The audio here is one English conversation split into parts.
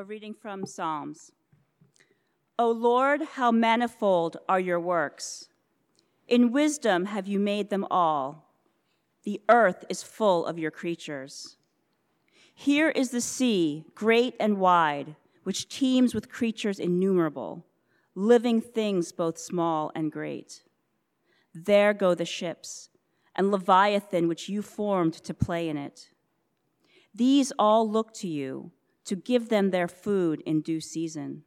A reading from Psalms. O Lord, how manifold are your works! In wisdom have you made them all. The earth is full of your creatures. Here is the sea, great and wide, which teems with creatures innumerable, living things both small and great. There go the ships, and Leviathan, which you formed to play in it. These all look to you to give them their food in due season.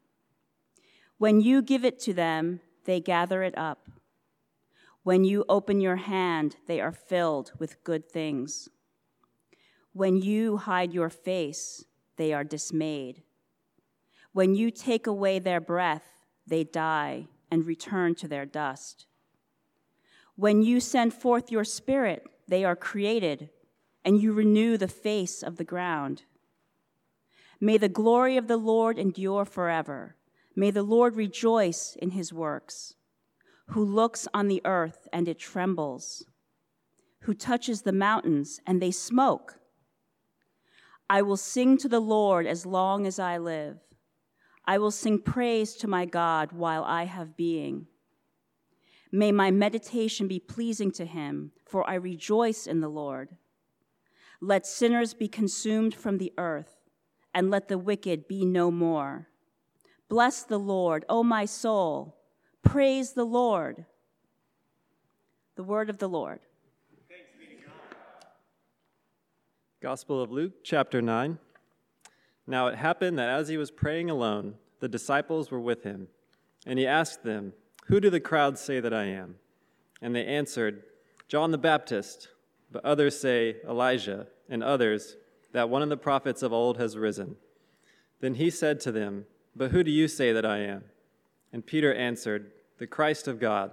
When you give it to them, they gather it up. When you open your hand, they are filled with good things. When you hide your face, they are dismayed. When you take away their breath, they die and return to their dust. When you send forth your spirit, they are created, and you renew the face of the ground. May the glory of the Lord endure forever. May the Lord rejoice in his works, who looks on the earth and it trembles, who touches the mountains and they smoke. I will sing to the Lord as long as I live. I will sing praise to my God while I have being. May my meditation be pleasing to him, for I rejoice in the Lord. Let sinners be consumed from the earth and let the wicked be no more. Bless the Lord, O my soul. Praise the Lord. The word of the Lord. Gospel of Luke, chapter 9. Now it happened that as he was praying alone, the disciples were with him, and he asked them, Who do the crowds say that I am? And they answered, John the Baptist, but others say Elijah, and others, that one of the prophets of old has risen. Then he said to them, But who do you say that I am? And Peter answered, The Christ of God.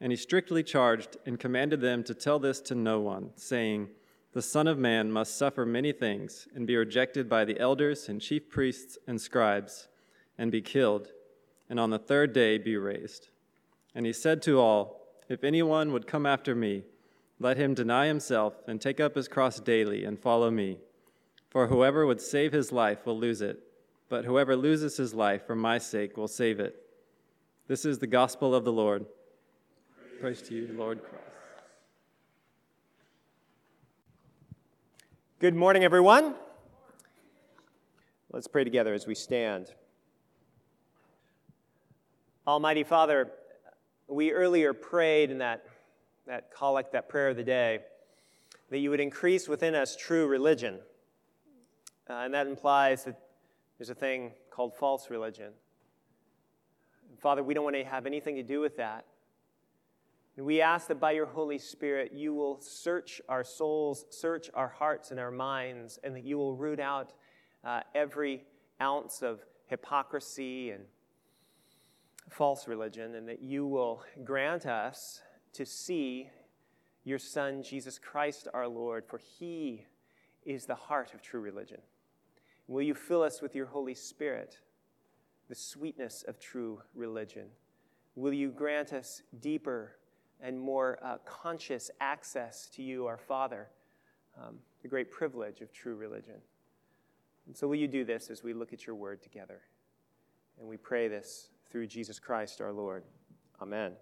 And he strictly charged and commanded them to tell this to no one, saying, The Son of Man must suffer many things, and be rejected by the elders and chief priests and scribes, and be killed, and on the third day be raised. And he said to all, If anyone would come after me, let him deny himself and take up his cross daily and follow me. For whoever would save his life will lose it, but whoever loses his life for my sake will save it. This is the gospel of the Lord. Praise to you, Lord Christ. Good morning, everyone. Let's pray together as we stand. Almighty Father, we earlier prayed in that that collect, that prayer of the day, that you would increase within us true religion. Uh, and that implies that there's a thing called false religion. And Father, we don't want to have anything to do with that. And we ask that by your Holy Spirit, you will search our souls, search our hearts and our minds, and that you will root out uh, every ounce of hypocrisy and false religion, and that you will grant us to see your Son, Jesus Christ our Lord, for he is the heart of true religion. Will you fill us with your Holy Spirit, the sweetness of true religion? Will you grant us deeper and more uh, conscious access to you, our Father, um, the great privilege of true religion? And so, will you do this as we look at your word together? And we pray this through Jesus Christ our Lord. Amen.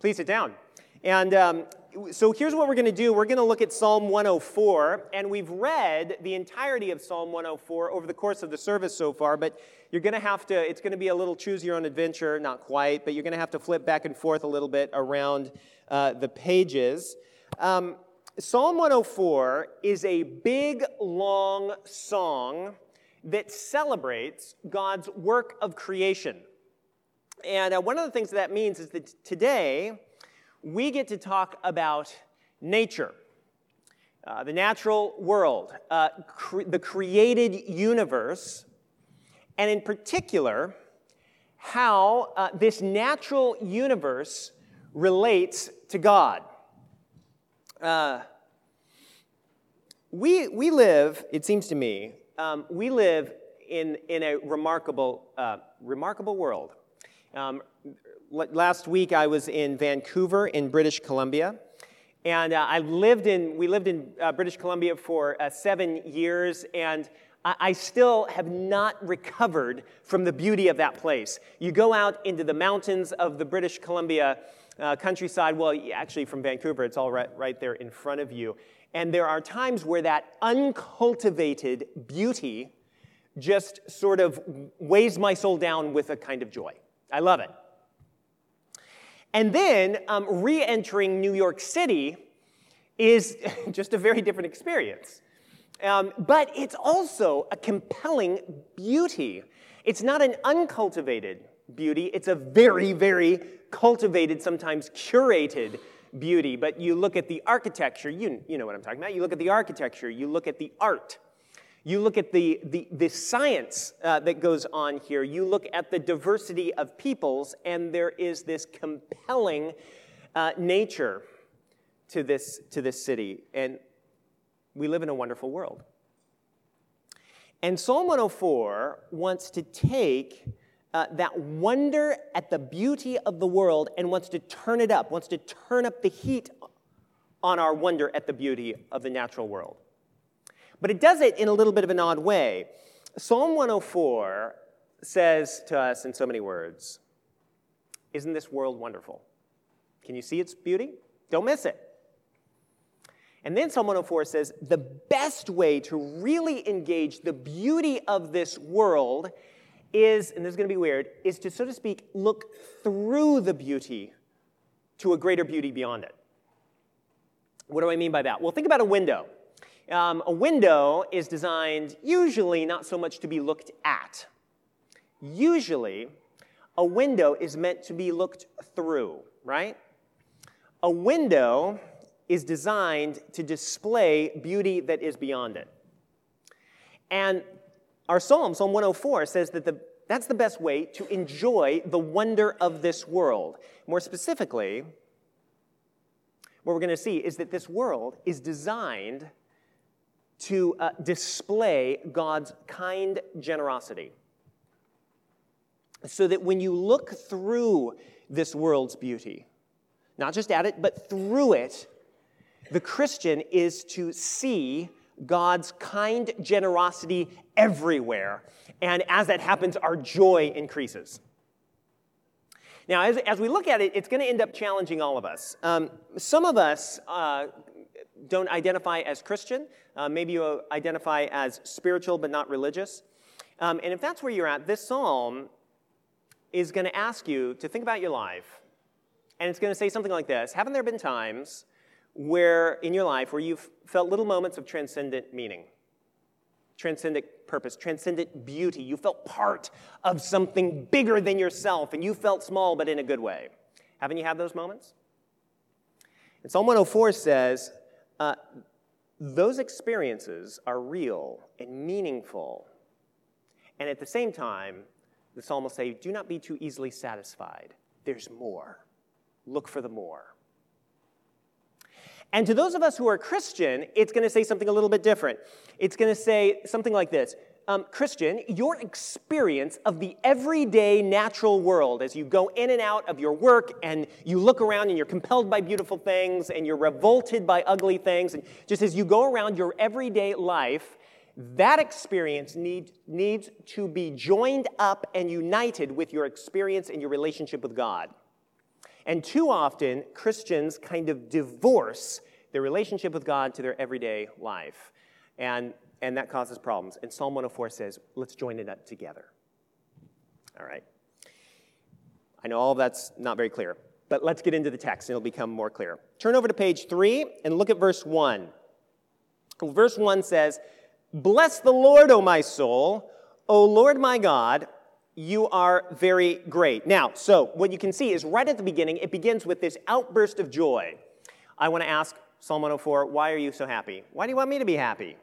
Please sit down. And um, so here's what we're going to do. We're going to look at Psalm 104, and we've read the entirety of Psalm 104 over the course of the service so far, but you're going to have to, it's going to be a little choose your own adventure, not quite, but you're going to have to flip back and forth a little bit around uh, the pages. Um, Psalm 104 is a big, long song that celebrates God's work of creation. And uh, one of the things that, means is that today we get to talk about nature, uh, the natural world, uh, cre- the created universe, and in particular, how uh, this natural universe relates to God. Uh, we, we live, it seems to me, um, we live in, in a remarkable, uh, remarkable world. Um, last week I was in Vancouver in British Columbia. And uh, I lived in, we lived in uh, British Columbia for uh, seven years. And I still have not recovered from the beauty of that place. You go out into the mountains of the British Columbia uh, countryside, well, actually from Vancouver, it's all right, right there in front of you. And there are times where that uncultivated beauty just sort of weighs my soul down with a kind of joy. I love it. And then um, re entering New York City is just a very different experience. Um, but it's also a compelling beauty. It's not an uncultivated beauty, it's a very, very cultivated, sometimes curated beauty. But you look at the architecture, you, you know what I'm talking about. You look at the architecture, you look at the art, you look at the, the, the science uh, that goes on here, you look at the diversity of peoples, and there is this compelling uh, nature to this, to this city. And we live in a wonderful world. And Psalm 104 wants to take uh, that wonder at the beauty of the world and wants to turn it up, wants to turn up the heat on our wonder at the beauty of the natural world. But it does it in a little bit of an odd way. Psalm 104 says to us in so many words Isn't this world wonderful? Can you see its beauty? Don't miss it. And then Psalm 104 says the best way to really engage the beauty of this world is, and this is going to be weird, is to, so to speak, look through the beauty to a greater beauty beyond it. What do I mean by that? Well, think about a window. Um, a window is designed usually not so much to be looked at. Usually, a window is meant to be looked through, right? A window is designed to display beauty that is beyond it. And our psalm, Psalm 104, says that the, that's the best way to enjoy the wonder of this world. More specifically, what we're going to see is that this world is designed to uh, display God's kind generosity. So that when you look through this world's beauty, not just at it, but through it, the Christian is to see God's kind generosity everywhere. And as that happens, our joy increases. Now, as, as we look at it, it's going to end up challenging all of us. Um, some of us uh, don't identify as Christian. Uh, maybe you identify as spiritual but not religious. Um, and if that's where you're at, this psalm is going to ask you to think about your life. And it's going to say something like this Haven't there been times where in your life where you've felt little moments of transcendent meaning, transcendent purpose, transcendent beauty? You felt part of something bigger than yourself and you felt small but in a good way. Haven't you had those moments? And Psalm 104 says, uh, those experiences are real and meaningful. And at the same time, the psalm will say, Do not be too easily satisfied. There's more. Look for the more. And to those of us who are Christian, it's going to say something a little bit different. It's going to say something like this um, Christian, your experience of the everyday natural world as you go in and out of your work and you look around and you're compelled by beautiful things and you're revolted by ugly things, and just as you go around your everyday life, that experience need, needs to be joined up and united with your experience and your relationship with God. And too often, Christians kind of divorce their relationship with God to their everyday life. And and that causes problems. And Psalm 104 says, let's join it up together. All right. I know all of that's not very clear, but let's get into the text and it'll become more clear. Turn over to page 3 and look at verse 1. Verse 1 says, Bless the Lord, O my soul. O Lord my God, you are very great. Now, so what you can see is right at the beginning, it begins with this outburst of joy. I want to ask Psalm 104, why are you so happy? Why do you want me to be happy?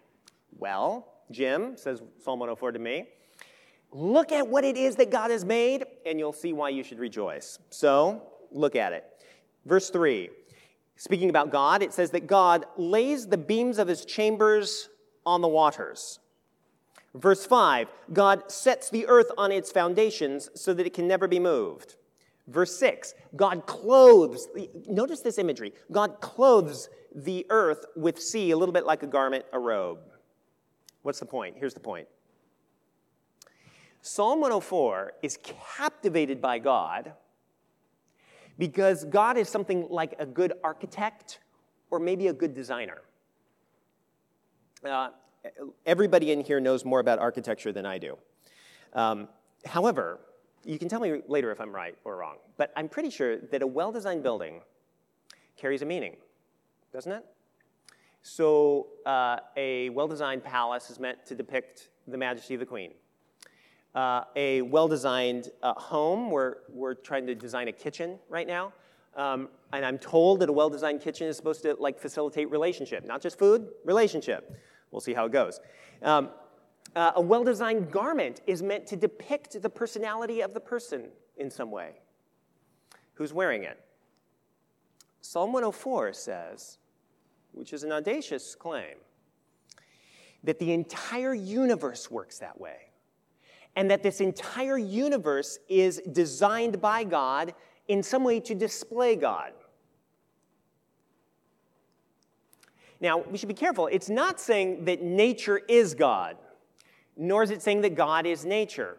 Well, Jim, says Psalm 104 to me, look at what it is that God has made, and you'll see why you should rejoice. So, look at it. Verse 3, speaking about God, it says that God lays the beams of his chambers on the waters. Verse 5, God sets the earth on its foundations so that it can never be moved. Verse 6, God clothes, notice this imagery. God clothes the earth with sea, a little bit like a garment, a robe. What's the point? Here's the point Psalm 104 is captivated by God because God is something like a good architect or maybe a good designer. Uh, everybody in here knows more about architecture than I do. Um, however, you can tell me later if I'm right or wrong, but I'm pretty sure that a well designed building carries a meaning, doesn't it? So, uh, a well designed palace is meant to depict the majesty of the queen. Uh, a well designed uh, home, we're, we're trying to design a kitchen right now. Um, and I'm told that a well designed kitchen is supposed to like facilitate relationship, not just food, relationship. We'll see how it goes. Um, uh, a well designed garment is meant to depict the personality of the person in some way who's wearing it. Psalm 104 says, which is an audacious claim, that the entire universe works that way. And that this entire universe is designed by God in some way to display God. Now, we should be careful. It's not saying that nature is God, nor is it saying that God is nature.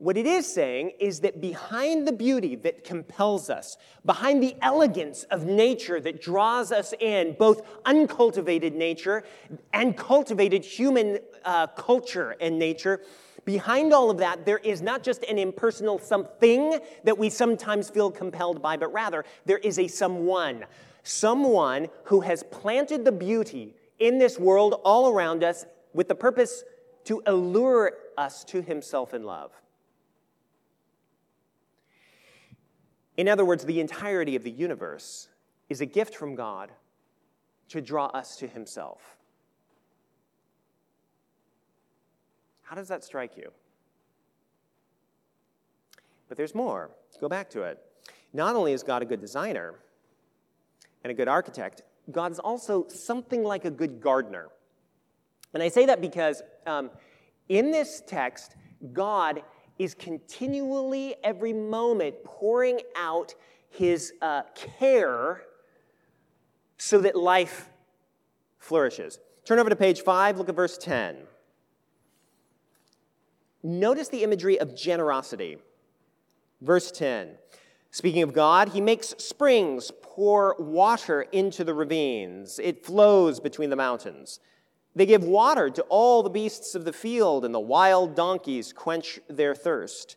What it is saying is that behind the beauty that compels us, behind the elegance of nature that draws us in, both uncultivated nature and cultivated human uh, culture and nature, behind all of that, there is not just an impersonal something that we sometimes feel compelled by, but rather there is a someone. Someone who has planted the beauty in this world all around us with the purpose to allure us to himself in love. In other words, the entirety of the universe is a gift from God to draw us to himself. How does that strike you? But there's more. Go back to it. Not only is God a good designer and a good architect, God is also something like a good gardener. And I say that because um, in this text, God is continually, every moment, pouring out his uh, care so that life flourishes. Turn over to page 5, look at verse 10. Notice the imagery of generosity. Verse 10. Speaking of God, he makes springs pour water into the ravines. It flows between the mountains. They give water to all the beasts of the field, and the wild donkeys quench their thirst.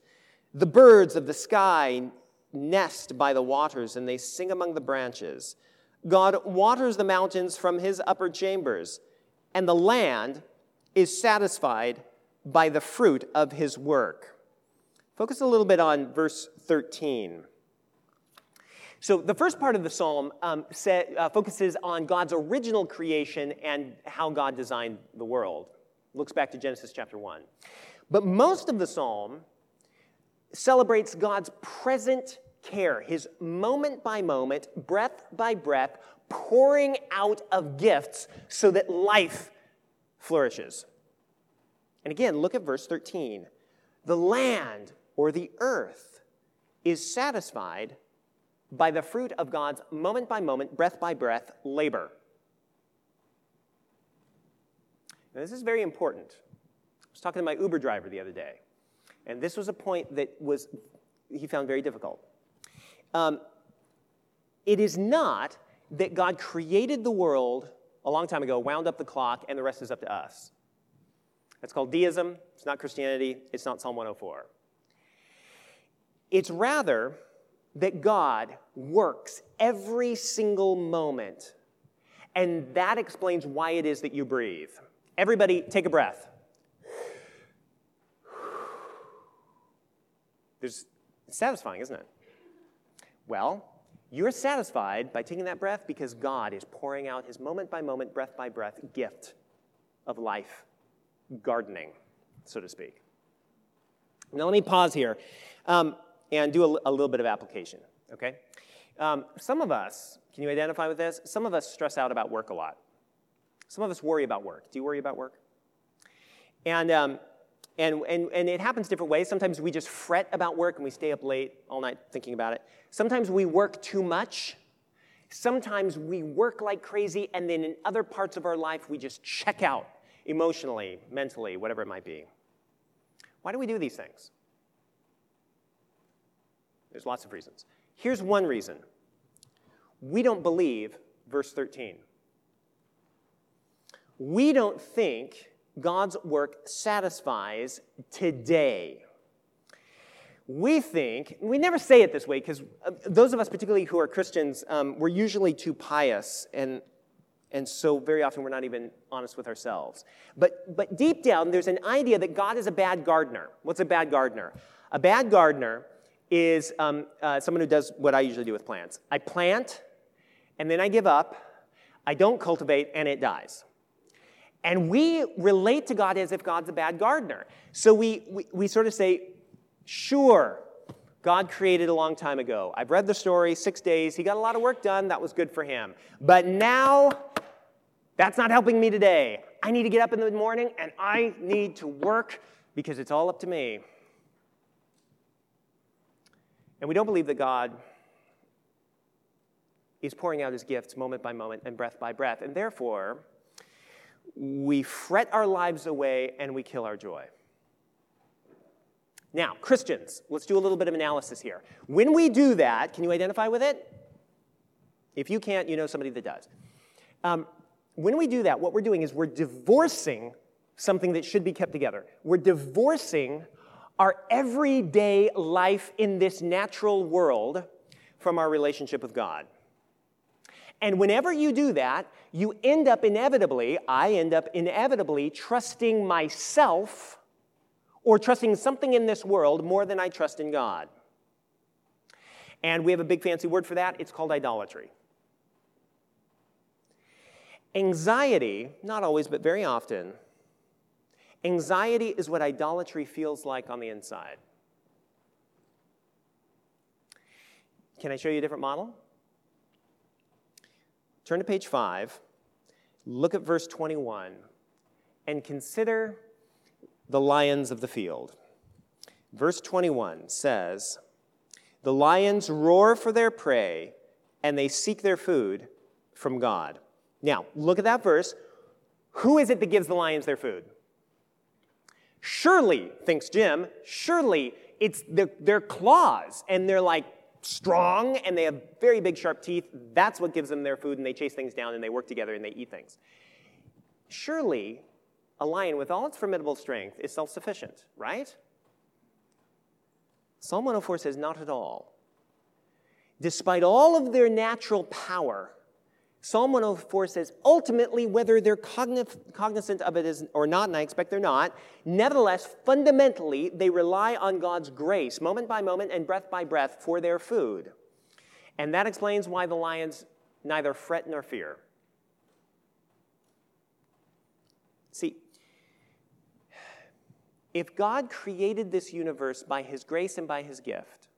The birds of the sky nest by the waters, and they sing among the branches. God waters the mountains from his upper chambers, and the land is satisfied by the fruit of his work. Focus a little bit on verse 13. So, the first part of the psalm um, set, uh, focuses on God's original creation and how God designed the world. Looks back to Genesis chapter 1. But most of the psalm celebrates God's present care, his moment by moment, breath by breath, pouring out of gifts so that life flourishes. And again, look at verse 13. The land or the earth is satisfied by the fruit of God's moment by moment, breath by breath labor. Now, this is very important. I was talking to my Uber driver the other day, and this was a point that was he found very difficult. Um, it is not that God created the world a long time ago, wound up the clock, and the rest is up to us. That's called deism. It's not Christianity. It's not Psalm 104. It's rather that God works every single moment. And that explains why it is that you breathe. Everybody, take a breath. There's, satisfying, isn't it? Well, you're satisfied by taking that breath because God is pouring out his moment by moment, breath by breath gift of life gardening, so to speak. Now, let me pause here um, and do a, a, little bit of application, okay? Um, some of us, can you identify with this? Some of us stress out about work a lot. Some of us worry about work. Do you worry about work? And, um, and, and, and it happens different ways. Sometimes we just fret about work and we stay up late all night thinking about it. Sometimes we work too much. Sometimes we work like crazy, and then in other parts of our life, we just check out emotionally, mentally, whatever it might be. Why do we do these things? There's lots of reasons. Here's one reason we don't believe verse 13. We don't think God's work satisfies today. We think, we never say it this way because uh, those of us, particularly who are Christians, um, we're usually too pious, and, and so very often we're not even honest with ourselves. But, but deep down, there's an idea that God is a bad gardener. What's a bad gardener? A bad gardener is um, uh, someone who does what I usually do with plants. I plant, and then I give up, I don't cultivate, and it dies. And we relate to God as if God's a bad gardener. So we, we, we sort of say, sure, God created a long time ago. I've read the story, six days. He got a lot of work done. That was good for him. But now, that's not helping me today. I need to get up in the morning and I need to work because it's all up to me. And we don't believe that God is pouring out his gifts moment by moment and breath by breath. And therefore, we fret our lives away and we kill our joy. Now, Christians, let's do a little bit of analysis here. When we do that, can you identify with it? If you can't, you know somebody that does. Um, when we do that, what we're doing is we're divorcing something that should be kept together. We're divorcing our everyday life in this natural world from our relationship with God. And whenever you do that, you end up inevitably, I end up inevitably trusting myself or trusting something in this world more than I trust in God. And we have a big fancy word for that. It's called idolatry. Anxiety, not always, but very often, Anxiety is what idolatry feels like on the inside. Can I show you a different model? Turn to page 5, look at verse 21, and consider the lions of the field. Verse 21 says, The lions roar for their prey, and they seek their food from God. Now, look at that verse. Who is it that gives the lions their food? Surely, thinks Jim, surely it's their, their claws and they're like strong and they have very big sharp teeth. That's what gives them their food and they chase things down and they work together and they eat things. Surely, a lion with all its formidable strength is self sufficient, right? Psalm 104 says, not at all. Despite all of their natural power, Psalm 104 says, ultimately, whether they're cognizant of it or not, and I expect they're not, nevertheless, fundamentally, they rely on God's grace, moment by moment and breath by breath, for their food. And that explains why the lions neither fret nor fear. See, if God created this universe by his grace and by his gift,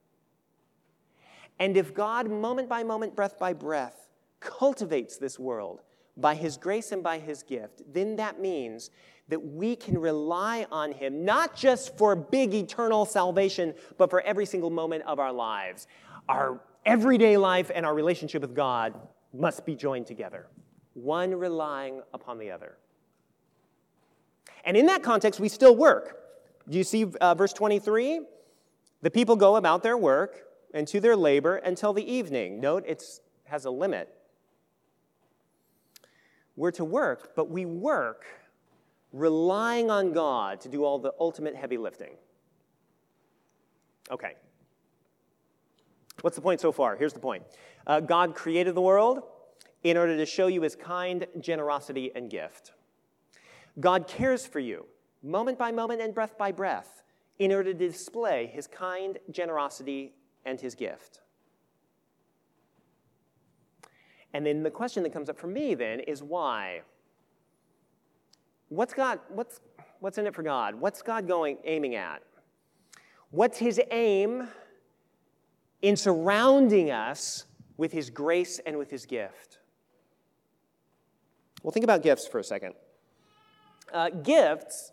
and if God, moment by moment, breath by breath, cultivates this world by his grace and by his gift, then that means that we can rely on him not just for big eternal salvation, but for every single moment of our lives. Our everyday life and our relationship with God must be joined together, one relying upon the other. And in that context, we still work. Do you see uh, verse 23? The people go about their work and to their labor until the evening. Note it has a limit. We're to work, but we work relying on God to do all the ultimate heavy lifting. Okay. What's the point so far? Here's the point uh, God created the world in order to show you his kind generosity and gift. God cares for you moment by moment and breath by breath in order to display his kind generosity and his gift. And then the question that comes up for me then is why? What's God, what's, what's in it for God? What's God going, aiming at? What's his aim in surrounding us with his grace and with his gift? Well, think about gifts for a second. Uh, gifts,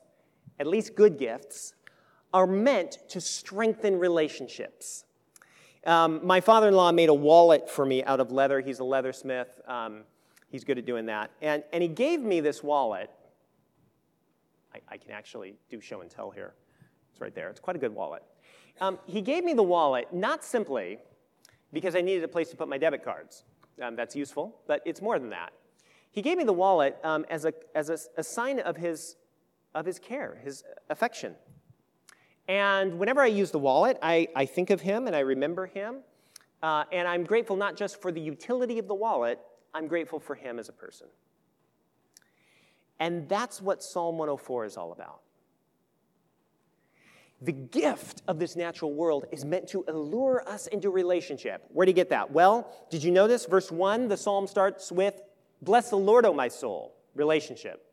at least good gifts, are meant to strengthen relationships. Um, my father in law made a wallet for me out of leather. He's a leathersmith, um, he's good at doing that. And, and he gave me this wallet I, I can actually do show and tell here. It's right there. It's quite a good wallet. Um, he gave me the wallet not simply because I needed a place to put my debit cards. Um, that's useful, but it's more than that. He gave me the wallet um, as, a, as a, a sign of his, of his care, his affection. And whenever I use the wallet, I, I think of him and I remember him. Uh, and I'm grateful not just for the utility of the wallet, I'm grateful for him as a person. And that's what Psalm 104 is all about. The gift of this natural world is meant to allure us into relationship. Where do you get that? Well, did you notice verse 1? The psalm starts with, Bless the Lord, O my soul, relationship.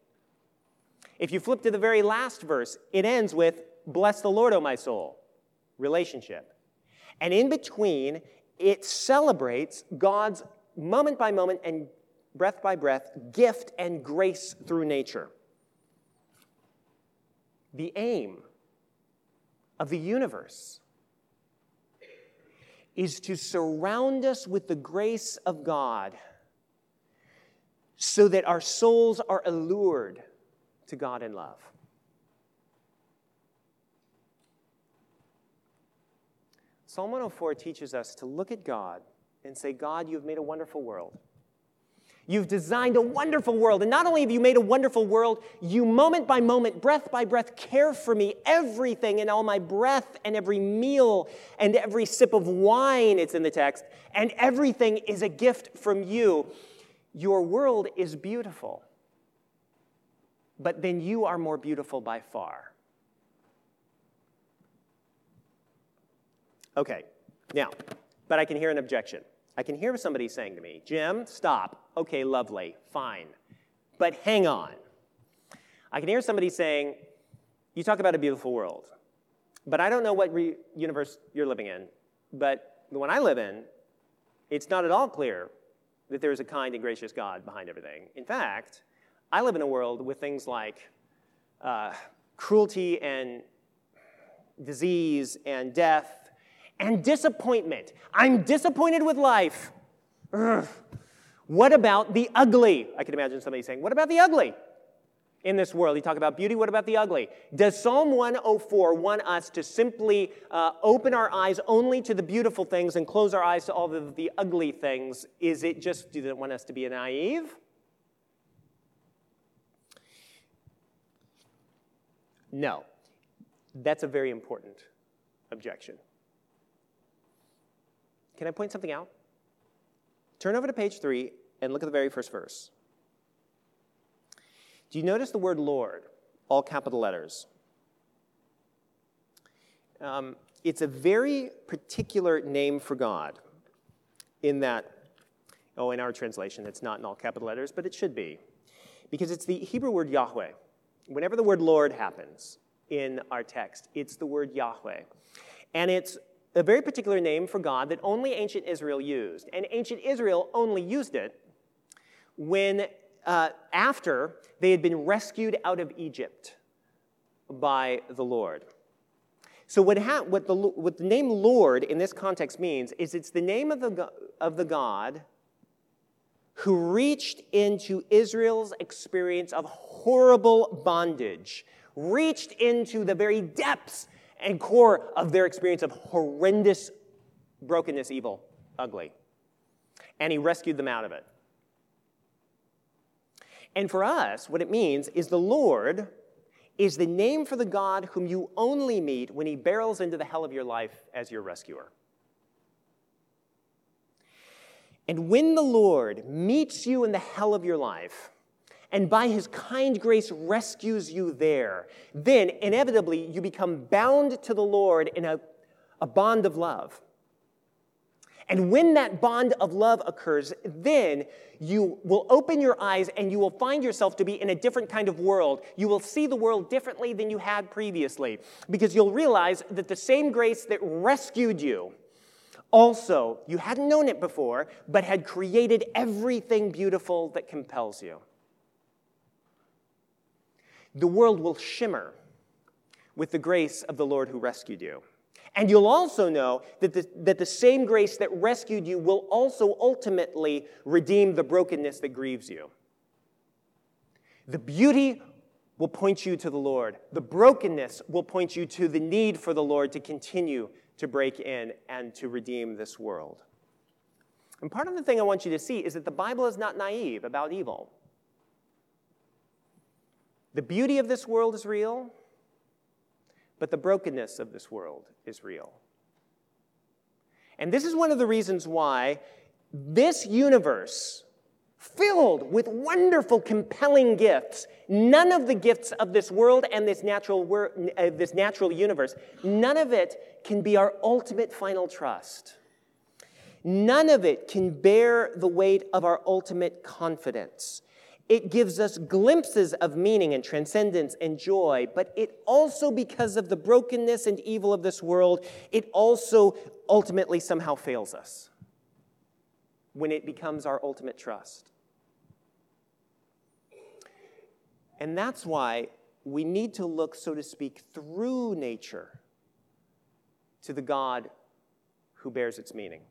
If you flip to the very last verse, it ends with, Bless the Lord, O my soul, relationship. And in between, it celebrates God's moment by moment and breath by breath gift and grace through nature. The aim of the universe is to surround us with the grace of God so that our souls are allured to God in love. Psalm 104 teaches us to look at God and say, God, you have made a wonderful world. You've designed a wonderful world. And not only have you made a wonderful world, you moment by moment, breath by breath, care for me. Everything and all my breath and every meal and every sip of wine, it's in the text, and everything is a gift from you. Your world is beautiful, but then you are more beautiful by far. Okay, now, but I can hear an objection. I can hear somebody saying to me, Jim, stop. Okay, lovely, fine. But hang on. I can hear somebody saying, You talk about a beautiful world, but I don't know what re- universe you're living in. But the one I live in, it's not at all clear that there is a kind and gracious God behind everything. In fact, I live in a world with things like uh, cruelty and disease and death and disappointment. I'm disappointed with life. Ugh. What about the ugly? I can imagine somebody saying, What about the ugly in this world? You talk about beauty, what about the ugly? Does Psalm 104 want us to simply uh, open our eyes only to the beautiful things and close our eyes to all the, the ugly things? Is it just, do they want us to be naive? No. That's a very important objection. Can I point something out? Turn over to page three and look at the very first verse. Do you notice the word Lord, all capital letters? Um, it's a very particular name for God in that, oh, in our translation, it's not in all capital letters, but it should be. Because it's the Hebrew word Yahweh. Whenever the word Lord happens in our text, it's the word Yahweh. And it's a very particular name for God that only ancient Israel used. And ancient Israel only used it when, uh, after they had been rescued out of Egypt by the Lord. So, what, ha- what, the, what the name Lord in this context means is it's the name of the, of the God who reached into Israel's experience of horrible bondage, reached into the very depths and core of their experience of horrendous brokenness, evil, ugly. And he rescued them out of it. And for us, what it means is the Lord is the name for the God whom you only meet when he barrels into the hell of your life as your rescuer. And when the Lord meets you in the hell of your life, and by his kind grace rescues you there, then inevitably you become bound to the Lord in a, a bond of love. And when that bond of love occurs, then you will open your eyes and you will find yourself to be in a different kind of world. You will see the world differently than you had previously because you'll realize that the same grace that rescued you also, you hadn't known it before, but had created everything beautiful that compels you the world will shimmer with the grace of the Lord who rescued you. And you'll also know that the, that the same grace that rescued you will also ultimately redeem the brokenness that grieves you. The beauty will point you to the Lord. The brokenness will point you to the need for the Lord to continue to break in and to redeem this world. And part of the thing I want you to see is that the Bible is not naive about evil. The beauty of this world is real, but the brokenness of this world is real. And this is one of the reasons why this universe, filled with wonderful, compelling gifts, none of the gifts of this world and this natural, wor- uh, this natural universe, none of it can be our ultimate final trust. None of it can bear the weight of our ultimate confidence. It gives us glimpses of meaning and transcendence and joy, but it also, because of the brokenness and evil of this world, it also ultimately somehow fails us when it becomes our ultimate trust. And that's why we need to look, so to speak, through nature to the God who bears its meaning.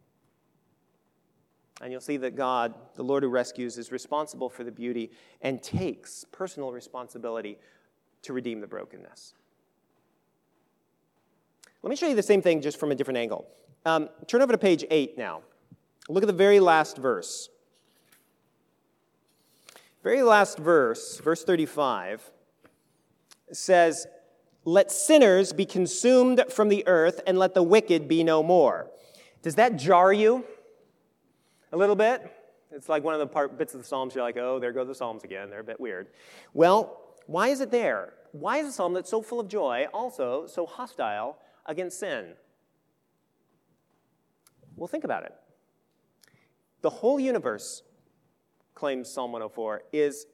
And you'll see that God, the Lord who rescues, is responsible for the beauty and takes personal responsibility to redeem the brokenness. Let me show you the same thing just from a different angle. Um, turn over to page 8 now. Look at the very last verse. Very last verse, verse 35, says, Let sinners be consumed from the earth, and let the wicked be no more. Does that jar you? A little bit. It's like one of the part, bits of the Psalms you're like, oh, there go the Psalms again. They're a bit weird. Well, why is it there? Why is a psalm that's so full of joy also so hostile against sin? Well, think about it. The whole universe, claims Psalm 104, is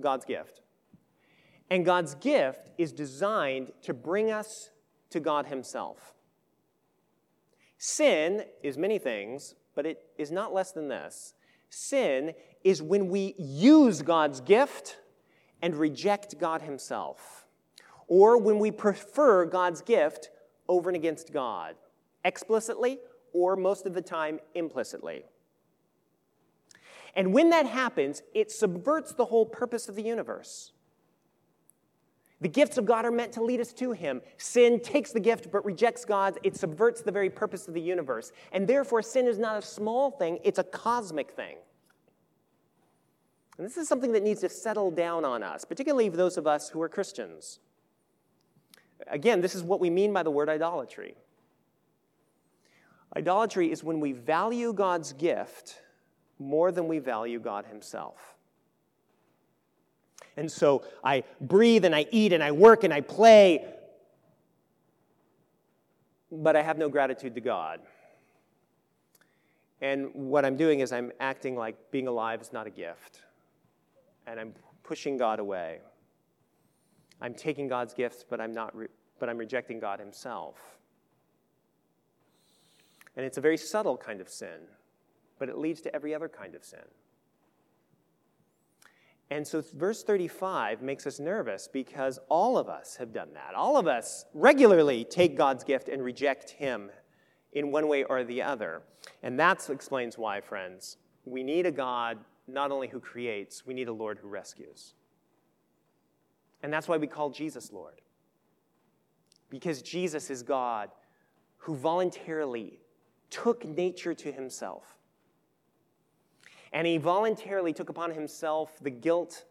God's gift. And God's gift is designed to bring us to God Himself. Sin is many things, but it is not less than this. Sin is when we use God's gift and reject God Himself, or when we prefer God's gift over and against God, explicitly or most of the time implicitly. And when that happens, it subverts the whole purpose of the universe. The gifts of God are meant to lead us to Him. Sin takes the gift but rejects God. It subverts the very purpose of the universe. And therefore, sin is not a small thing, it's a cosmic thing. And this is something that needs to settle down on us, particularly those of us who are Christians. Again, this is what we mean by the word idolatry. Idolatry is when we value God's gift more than we value God Himself. And so I breathe and I eat and I work and I play, but I have no gratitude to God. And what I'm doing is I'm acting like being alive is not a gift. And I'm pushing God away. I'm taking God's gifts, but I'm, not re- but I'm rejecting God Himself. And it's a very subtle kind of sin, but it leads to every other kind of sin. And so, verse 35 makes us nervous because all of us have done that. All of us regularly take God's gift and reject Him in one way or the other. And that explains why, friends, we need a God not only who creates, we need a Lord who rescues. And that's why we call Jesus Lord. Because Jesus is God who voluntarily took nature to Himself and he voluntarily took upon himself the guilt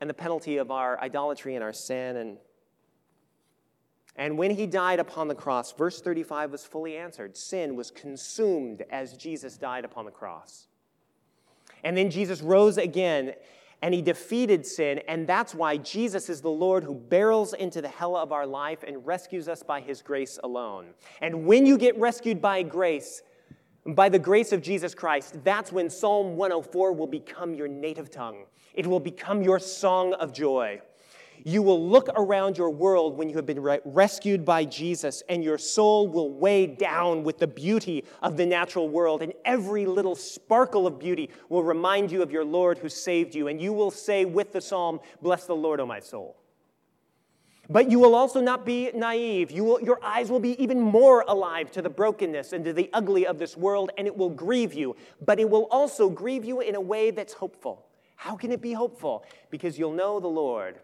and the penalty of our idolatry and our sin. And, and when he died upon the cross, verse 35 was fully answered. Sin was consumed as Jesus died upon the cross. And then Jesus rose again and he defeated sin, and that's why Jesus is the Lord who barrels into the hell of our life and rescues us by his grace alone. And when you get rescued by grace, by the grace of Jesus Christ, that's when Psalm 104 will become your native tongue. It will become your song of joy. You will look around your world when you have been re- rescued by Jesus, and your soul will weigh down with the beauty of the natural world, and every little sparkle of beauty will remind you of your Lord who saved you, and you will say with the psalm, Bless the Lord, O my soul. But you will also not be naive. You will, your eyes will be even more alive to the brokenness and to the ugly of this world, and it will grieve you. But it will also grieve you in a way that's hopeful. How can it be hopeful? Because you'll know the Lord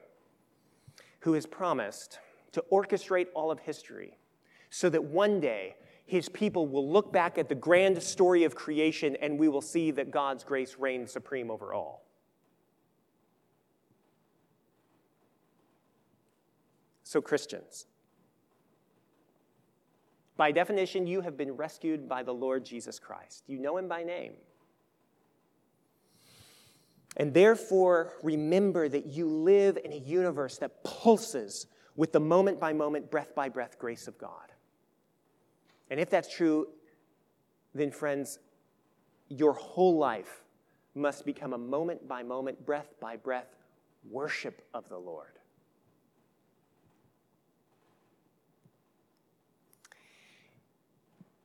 who has promised to orchestrate all of history so that one day his people will look back at the grand story of creation and we will see that God's grace reigns supreme over all. So, Christians, by definition, you have been rescued by the Lord Jesus Christ. You know him by name. And therefore, remember that you live in a universe that pulses with the moment by moment, breath by breath grace of God. And if that's true, then, friends, your whole life must become a moment by moment, breath by breath worship of the Lord.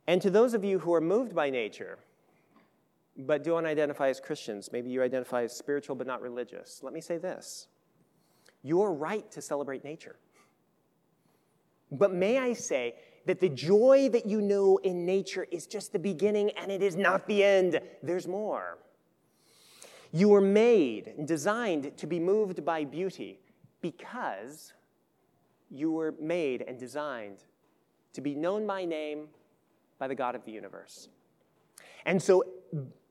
And to those of you who are moved by nature, but don't identify as Christians, maybe you identify as spiritual but not religious, let me say this. You're right to celebrate nature. But may I say that the joy that you know in nature is just the beginning and it is not the end. There's more. You were made and designed to be moved by beauty because you were made and designed to be known by name by the God of the universe. And so,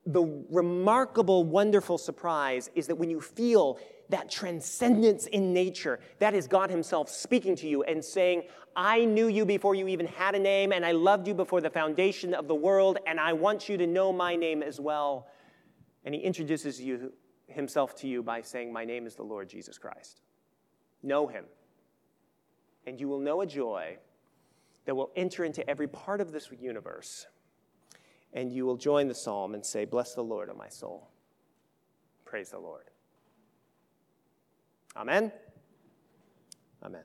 the remarkable, wonderful surprise is that when you feel that transcendence in nature, that is God Himself speaking to you and saying, I knew you before you even had a name, and I loved you before the foundation of the world, and I want you to know my name as well. And He introduces you, Himself to you by saying, My name is the Lord Jesus Christ. Know Him, and you will know a joy that will enter into every part of this universe. And you will join the psalm and say, Bless the Lord, O my soul. Praise the Lord. Amen. Amen.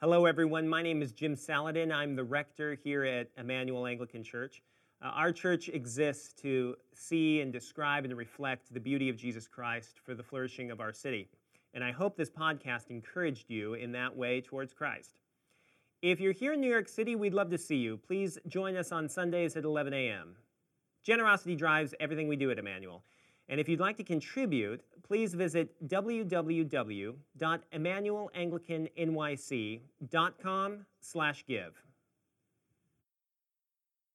Hello, everyone. My name is Jim Salladin. I'm the rector here at Emmanuel Anglican Church. Uh, our church exists to see and describe and reflect the beauty of Jesus Christ for the flourishing of our city. And I hope this podcast encouraged you in that way towards Christ. If you're here in New York City, we'd love to see you. Please join us on Sundays at 11 a.m. Generosity drives everything we do at Emmanuel. And if you'd like to contribute, please visit www.emmanuelanglicannyc.com slash give.